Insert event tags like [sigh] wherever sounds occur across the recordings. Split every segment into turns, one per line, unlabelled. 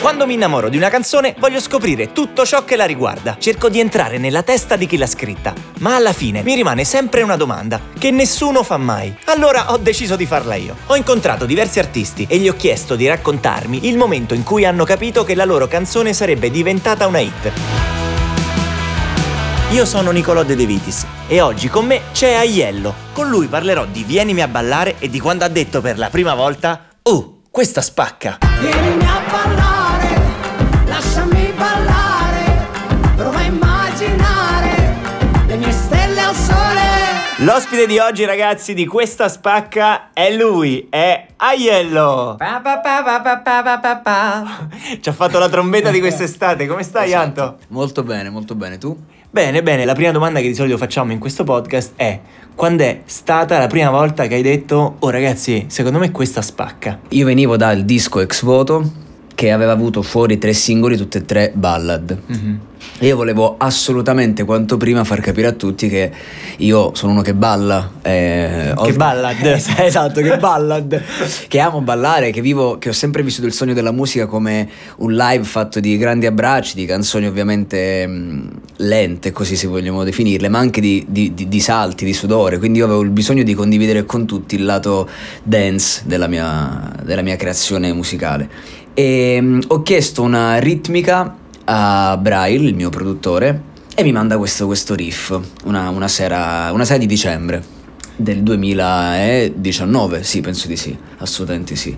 Quando mi innamoro di una canzone voglio scoprire tutto ciò che la riguarda. Cerco di entrare nella testa di chi l'ha scritta. Ma alla fine mi rimane sempre una domanda che nessuno fa mai. Allora ho deciso di farla io. Ho incontrato diversi artisti e gli ho chiesto di raccontarmi il momento in cui hanno capito che la loro canzone sarebbe diventata una hit. Io sono Nicolò De Vitis e oggi con me c'è Aiello. Con lui parlerò di Vienimi a ballare e di quando ha detto per la prima volta Oh, questa spacca.
Vienimi a ballare,
L'ospite di oggi, ragazzi, di questa spacca è lui, è Aiello. Pa, pa, pa, Ci ha fatto la trombeta di [laughs] quest'estate. Come stai, esatto. Anto?
Molto bene, molto bene. Tu?
Bene, bene. La prima domanda che di solito facciamo in questo podcast è: quando è stata la prima volta che hai detto, oh ragazzi, secondo me questa spacca?
Io venivo dal disco ex voto che aveva avuto fuori tre singoli, tutte e tre ballad.
Mhm.
E io volevo assolutamente quanto prima far capire a tutti che io sono uno che balla. eh,
Che
oltre-
ballad. [laughs] [laughs]
esatto, che ballad. che amo ballare, che vivo, che ho sempre vissuto il sogno della musica come un live fatto di grandi abbracci, di canzoni ovviamente mh, lente, così se vogliamo definirle, ma anche di, di- di- di salti, di sudore. Quindi io avevo il bisogno di condividere con tutti il lato dance della mia, della mia creazione musicale. E mh, ho chiesto una ritmica a Braille, il mio produttore, e mi manda questo, questo riff una, una sera, una sera di dicembre del 2019, sì, penso di sì, assolutamente sì.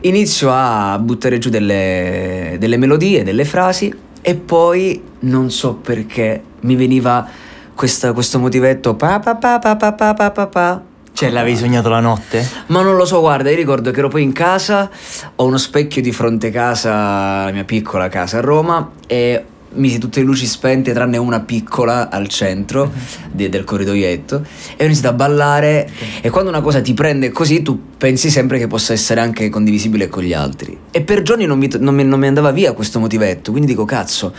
Inizio a buttare giù delle, delle melodie, delle frasi e poi non so perché mi veniva questa- questo motivetto pa pa pa pa pa pa pa pa pa.
Cioè, l'avevi sognato la notte?
Ma non lo so, guarda, io ricordo che ero poi in casa, ho uno specchio di fronte casa, la mia piccola casa a Roma, e misi tutte le luci spente tranne una piccola al centro de- del corridoietto e ho iniziato a ballare e quando una cosa ti prende così tu pensi sempre che possa essere anche condivisibile con gli altri e per giorni non mi, non mi- non mi andava via questo motivetto quindi dico cazzo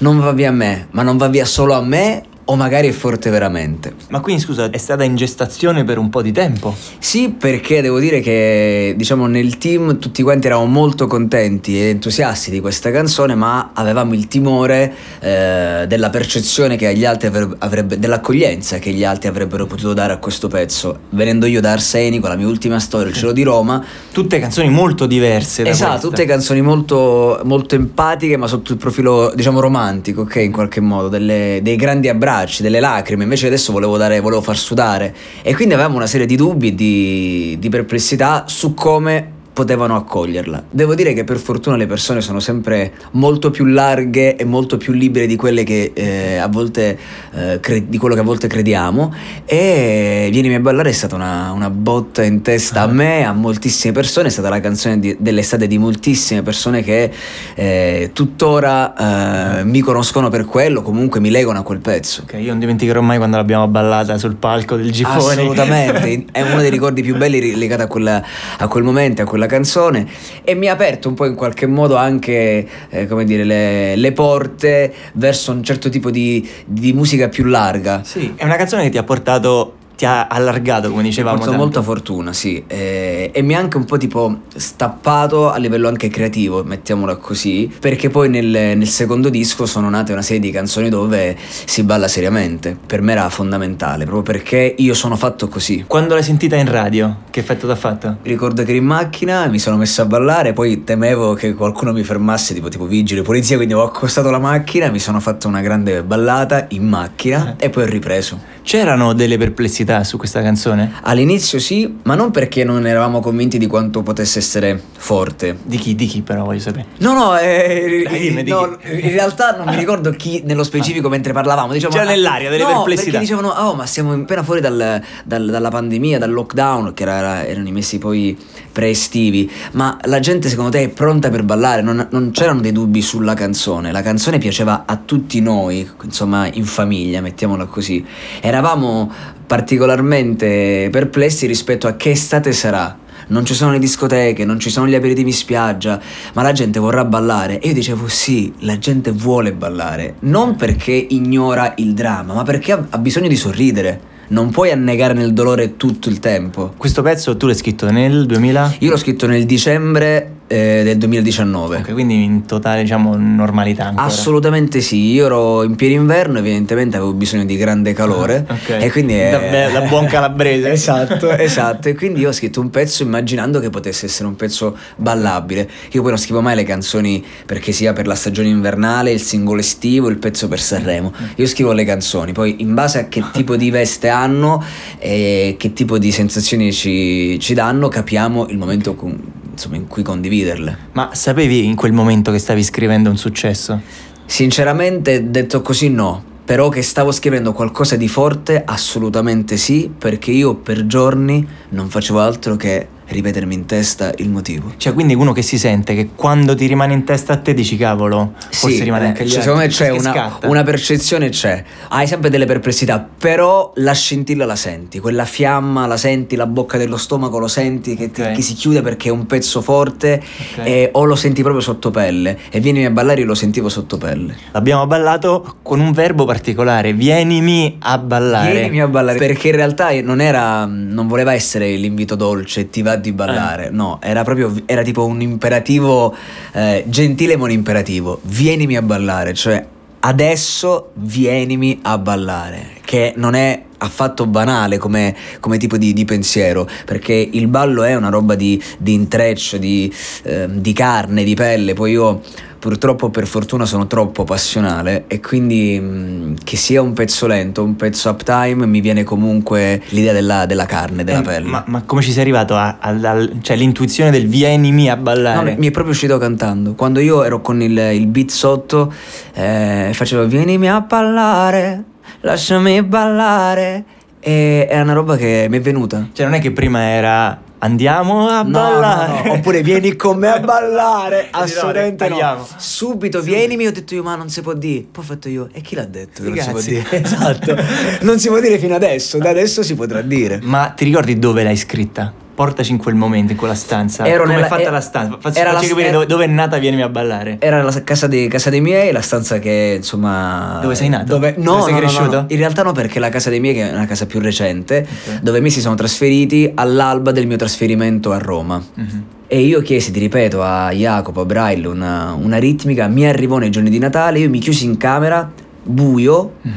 non va via a me ma non va via solo a me o magari è forte veramente
Ma quindi scusa, è stata in gestazione per un po' di tempo?
sì, perché devo dire che diciamo nel team tutti quanti eravamo molto contenti e entusiasti di questa canzone, ma avevamo il timore eh, della percezione che gli altri avrebbe, avrebbe- dell'accoglienza che gli altri avrebbero potuto dare a questo pezzo. Venendo io da Arsenico, la mia ultima storia, il cielo di Roma,
Tutte canzoni molto diverse da
esatto,
questa.
tutte canzoni molto, molto empatiche, ma sotto il profilo, diciamo, romantico, ok, in qualche modo, delle- dei grandi abbracci, delle lacrime. Invece adesso volevo, dare, volevo far sudare. E quindi avevamo una serie di dubbi di, di perplessità su come potevano accoglierla. Devo dire che per fortuna le persone sono sempre molto più larghe e molto più libere di quelle che eh, a volte eh, cre- di quello che a volte crediamo e Vienimi a ballare è stata una, una botta in testa a me, a moltissime persone, è stata la canzone di- dell'estate di moltissime persone che eh, tuttora eh, mi conoscono per quello, comunque mi legano a quel pezzo.
Ok, io non dimenticherò mai quando l'abbiamo ballata sul palco del Gifoni.
Assolutamente, [laughs] è uno dei ricordi più belli legati a, quella- a quel momento, a quella canzone e mi ha aperto un po' in qualche modo anche, eh, come dire, le, le porte verso un certo tipo di, di musica più larga.
Sì, è una canzone che ti ha portato, ti ha allargato, come dicevamo.
portato
tanto.
molta fortuna, sì, eh, e mi ha anche un po' tipo stappato a livello anche creativo, mettiamola così, perché poi nel, nel secondo disco sono nate una serie di canzoni dove si balla seriamente. Per me era fondamentale, proprio perché io sono fatto così.
Quando l'hai sentita in radio, che effetto ti ha fatto?
Ricordo che ero in macchina, mi sono messo a ballare, poi temevo che qualcuno mi fermasse, tipo, tipo vigile, polizia, quindi ho accostato la macchina, mi sono fatto una grande ballata in macchina e poi ho ripreso.
C'erano delle perplessità su questa canzone?
All'inizio sì, ma non perché non eravamo convinti di quanto potesse essere forte.
Di chi? Di chi però voglio sapere.
No, no, eh,
Dai, dimmi, di
no, in realtà non mi ricordo chi nello specifico mentre parlavamo. Diciamo,
C'era nell'aria delle
no,
perplessità.
Perché dicevano, oh, ma siamo appena fuori dal- dal- dalla pandemia, dal lockdown, che era- erano i mesi poi pre-estivi. Ma la gente secondo te è pronta per ballare? Non, non c'erano dei dubbi sulla canzone. La canzone piaceva a tutti noi, insomma, in famiglia, mettiamola così. Eravamo particolarmente perplessi rispetto a che estate sarà. Non ci sono le discoteche, non ci sono gli aperitivi in spiaggia, ma la gente vorrà ballare. E io dicevo sì, la gente vuole ballare. Non perché ignora il dramma, ma perché ha, bisogno di sorridere. Non puoi annegare nel dolore tutto il tempo.
Questo pezzo tu l'hai scritto nel 2000?
Io l'ho scritto nel dicembre eh, del 2019.
Ok, quindi in totale, diciamo, normalità ancora.
Assolutamente sì, io ero in pieno inverno, evidentemente avevo bisogno di grande calore
Ah, ok.
e quindi
Da- beh, da buon calabrese. [laughs]
esatto, [laughs] esatto, e quindi io ho scritto un pezzo immaginando che potesse essere un pezzo ballabile. Io poi non scrivo mai le canzoni perché sia per la stagione invernale, il singolo estivo, il pezzo per Sanremo. Io scrivo le canzoni, poi in base a che [laughs] tipo di veste hanno e che tipo di sensazioni ci, ci danno, capiamo il momento con- insomma, in cui condividerle.
Ma sapevi in quel momento che stavi scrivendo un successo?
Sinceramente, detto così, no. Però che stavo scrivendo qualcosa di forte, assolutamente sì, perché io per giorni non facevo altro che ripetermi in testa il motivo.
Cioè, quindi uno che si sente che quando ti rimane in testa a te dici cavolo, forse
Sì,
rimane
eh,
anche agli
cioè,
altri.
secondo me c'è
Che
una, una percezione, c'è. Hai sempre delle perplessità, però la scintilla la senti, quella fiamma la senti, la bocca dello stomaco lo senti che, ti-
Ok.
che si chiude perché è un pezzo forte
Ok.
e- o lo senti proprio sotto pelle. E vieni a ballare io lo sentivo sotto pelle.
Abbiamo ballato con un verbo particolare, vienimi a ballare.
Vienimi a ballare. Perché in realtà non era. Non voleva essere l'invito dolce, ti va di ballare.
Eh.
No, era proprio. Era tipo un imperativo eh, gentile ma un imperativo. Vienimi a ballare. Cioè, adesso vienimi a ballare. Che non è affatto banale come, come tipo di, di pensiero. Perché il ballo è una roba di, di intreccio, di, ehm, di carne, di pelle. Poi io. Purtroppo per fortuna sono troppo passionale e quindi mh, che sia un pezzo lento, un pezzo uptime, mi viene comunque l'idea della, della carne, della
Eh,
pelle.
Ma, ma come ci sei arrivato a, al- al- cioè l'intuizione del vienimi a
No,
ballare?
mi è proprio uscito cantando. Quando io ero con il, il beat sotto, eh, facevo vienimi a ballare, lasciami ballare. E è una roba che mi è venuta.
Cioè non è che prima era andiamo a
No,
ballare.
no, no. Oppure vieni con me a [laughs] ballare. Assolutamente no. Subito vienimi, ho detto io, ma non si può dire. Poi ho fatto io, e chi l'ha detto che non si può dire? [laughs] Esatto. Non si può dire fino adesso, da adesso si potrà dire.
Ma ti ricordi dove l'hai scritta? Portaci in quel momento, in quella stanza.
Ero
Come
nella-
è fatta
eh,
la stanza? Facci,
era
facci
la-
capire dove, dove è nata Vienimi a ballare.
Era la casa dei, casa dei miei, la stanza che insomma.
Dove sei nato?
Dove, no,
Dove sei
no,
cresciuto?
no. In realtà no, perché la casa dei miei, che è una casa più recente,
Ok.
dove mi si sono trasferiti all'alba del mio trasferimento a Roma.
Mhm.
E io chiesi, ti ripeto, a Jacopo, a Braille una, una ritmica, mi arrivò nei giorni di Natale, io mi chiusi in camera, buio,
Mhm.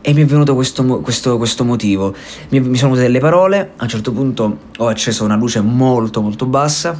E mi è venuto questo, questo- questo motivo. Mi, mi sono venute delle parole, a un certo punto ho acceso una luce molto molto bassa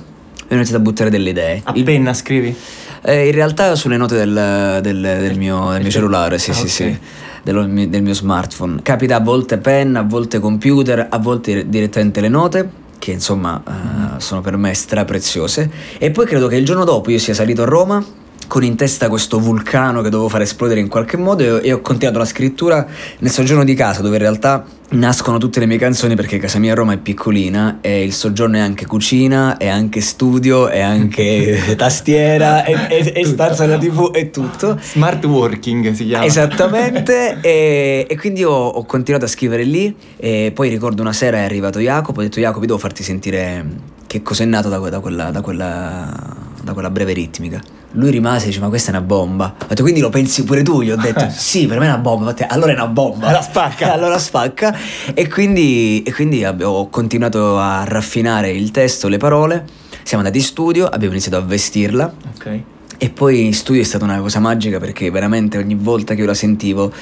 e ho iniziato a buttare delle idee.
A
Il-
penna scrivi?
eh, in realtà sulle note del, del- del mio, del mio cellulare, sì,
Ah,
sì,
ok.
sì, dello- del mio smartphone. Capita a volte penna, a volte computer, a volte direttamente le note, che insomma eh, sono per me strapreziose. E poi credo che il giorno dopo io sia salito a Roma con in testa questo vulcano che dovevo far esplodere in qualche modo e, ho continuato la scrittura nel soggiorno di casa dove in realtà nascono tutte le mie canzoni perché casa mia a Roma è piccolina e il soggiorno è anche cucina, è anche studio, è anche [laughs] tastiera, è, è- è stanza della tv, è tutto.
Smart working si chiama.
Esattamente, [laughs] e, e quindi ho, ho continuato a scrivere lì e poi ricordo una sera è arrivato Jacopo, ho detto Jacopo devo farti sentire che cosa è nato da, da quella, da, quella, da quella breve ritmica. Lui rimase e dice ma questa è una bomba. Ho detto quindi lo pensi pure tu? Gli ho detto [laughs] sì per me è una bomba, Infatti, allora è una bomba.
Allora spacca. [laughs]
allora spacca e quindi, e quindi ho continuato a raffinare il testo, le parole, siamo andati in studio, abbiamo iniziato a vestirla.
Ok.
E poi in studio è stata una cosa magica perché veramente ogni volta che io la sentivo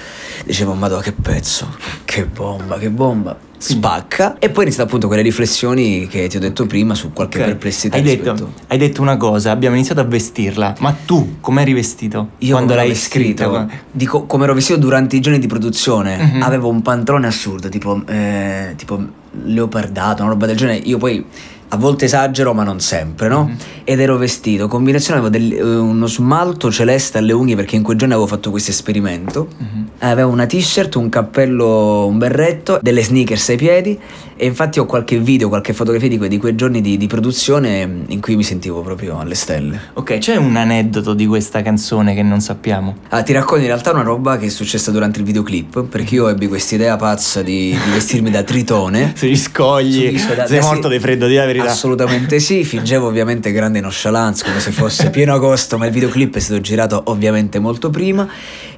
dicevo Madonna che pezzo, che bomba, che bomba, spacca e poi iniziano appunto quelle riflessioni che ti ho detto prima su qualche
Ok.
perplessità
Hai
rispetto-
detto, hai detto una cosa, abbiamo iniziato a vestirla, ma tu come eri vestito
Io
quando l'hai scritta?
Dico come ero vestito durante i giorni di produzione
Mhm.
Avevo un pantalone assurdo Tipo, eh, tipo leopardato Una roba del genere Io poi a volte esagero ma non sempre no?
Mhm.
Ed ero vestito Combinazione avevo del- eh, uno smalto celeste alle unghie Perché in quei giorni avevo fatto questo esperimento
Mhm.
Avevo una t-shirt, un cappello, un berretto, delle sneakers ai piedi e infatti ho qualche video, qualche fotografia di, que- di quei giorni di, di produzione in cui mi sentivo proprio alle stelle.
Ok, c'è un aneddoto di questa canzone che non sappiamo.
Ah, ti racconto in realtà una roba che è successa durante il videoclip, perché io ebbi questa idea pazza di, di vestirmi da tritone. [laughs]
Sugli scogli,
Sugli scogli,
sei morto di freddo, di la verità.
Assolutamente sì, fingevo ovviamente grande nonchalance, come se fosse [laughs] pieno agosto, ma il videoclip è stato girato ovviamente molto prima.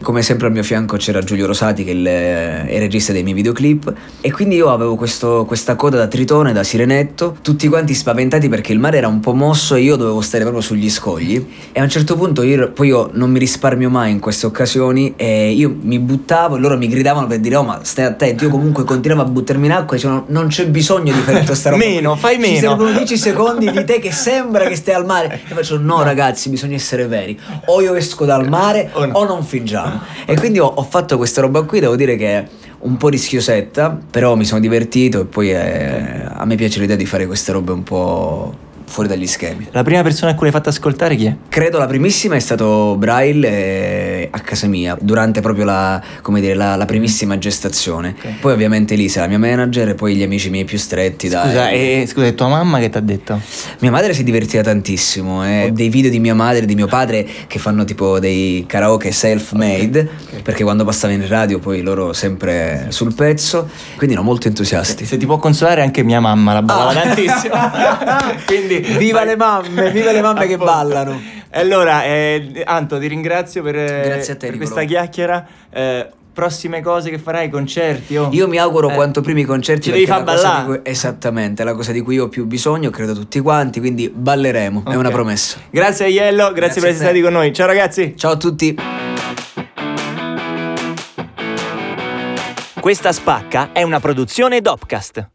Come sempre al mio fianco c'era Giulio Rosati, che è il, è il regista dei miei videoclip. E quindi io avevo questo, questa coda da tritone, da sirenetto, tutti quanti spaventati perché il mare era un po' mosso e io dovevo stare proprio sugli scogli. E a un certo punto io, poi io non mi risparmio mai in queste occasioni, e io mi buttavo e loro mi gridavano per dire: Oh, ma stai attento. Io comunque continuavo a buttarmi in acqua e dicevano: Non c'è bisogno di fare tutta sta roba.
Meno, fai meno."
Servono 10 secondi di te che sembra che stai al mare. [laughs] E faccio: No, ragazzi, bisogna essere veri. O io esco dal mare
O no.
o non fingiamo. E quindi ho, ho fatto questa roba qui, devo dire che è un po' rischiosetta, però mi sono divertito e poi eh, a me piace l'idea di fare queste robe un po' fuori dagli schemi.
La prima persona a cui l'hai fatto ascoltare chi è?
Credo la primissima è stato Braille eh, a casa mia, durante proprio la, come dire, la, la primissima gestazione.
Ok.
Poi ovviamente Lisa, la mia manager, e poi gli amici miei più stretti.
Scusa, e, scusa, è tua mamma che ti ha detto?
Mia madre si divertiva tantissimo, eh. ho dei video di mia madre e di mio padre che fanno tipo dei karaoke self-made, perché quando passavo in radio poi loro sempre sul pezzo, quindi no, molto entusiasti.
Se ti può consolare anche mia mamma la ballava
Ah.
tantissimo. [laughs] Quindi
Viva le mamme, viva le mamme che ballano.
Allora, eh, Anto, ti ringrazio per, eh,
te,
per questa chiacchiera. Eh, prossime cose che farai, concerti? oh.
Io mi auguro
Eh,
quanto prima i concerti
Ci devi far ballare.
cui- esattamente, è la cosa di cui io ho più bisogno, credo tutti quanti, quindi balleremo, è una promessa.
Grazie a Iello, grazie,
Grazie
per essere stati con noi. Ciao ragazzi.
Ciao a tutti.
Questa spacca è una produzione Dopcast.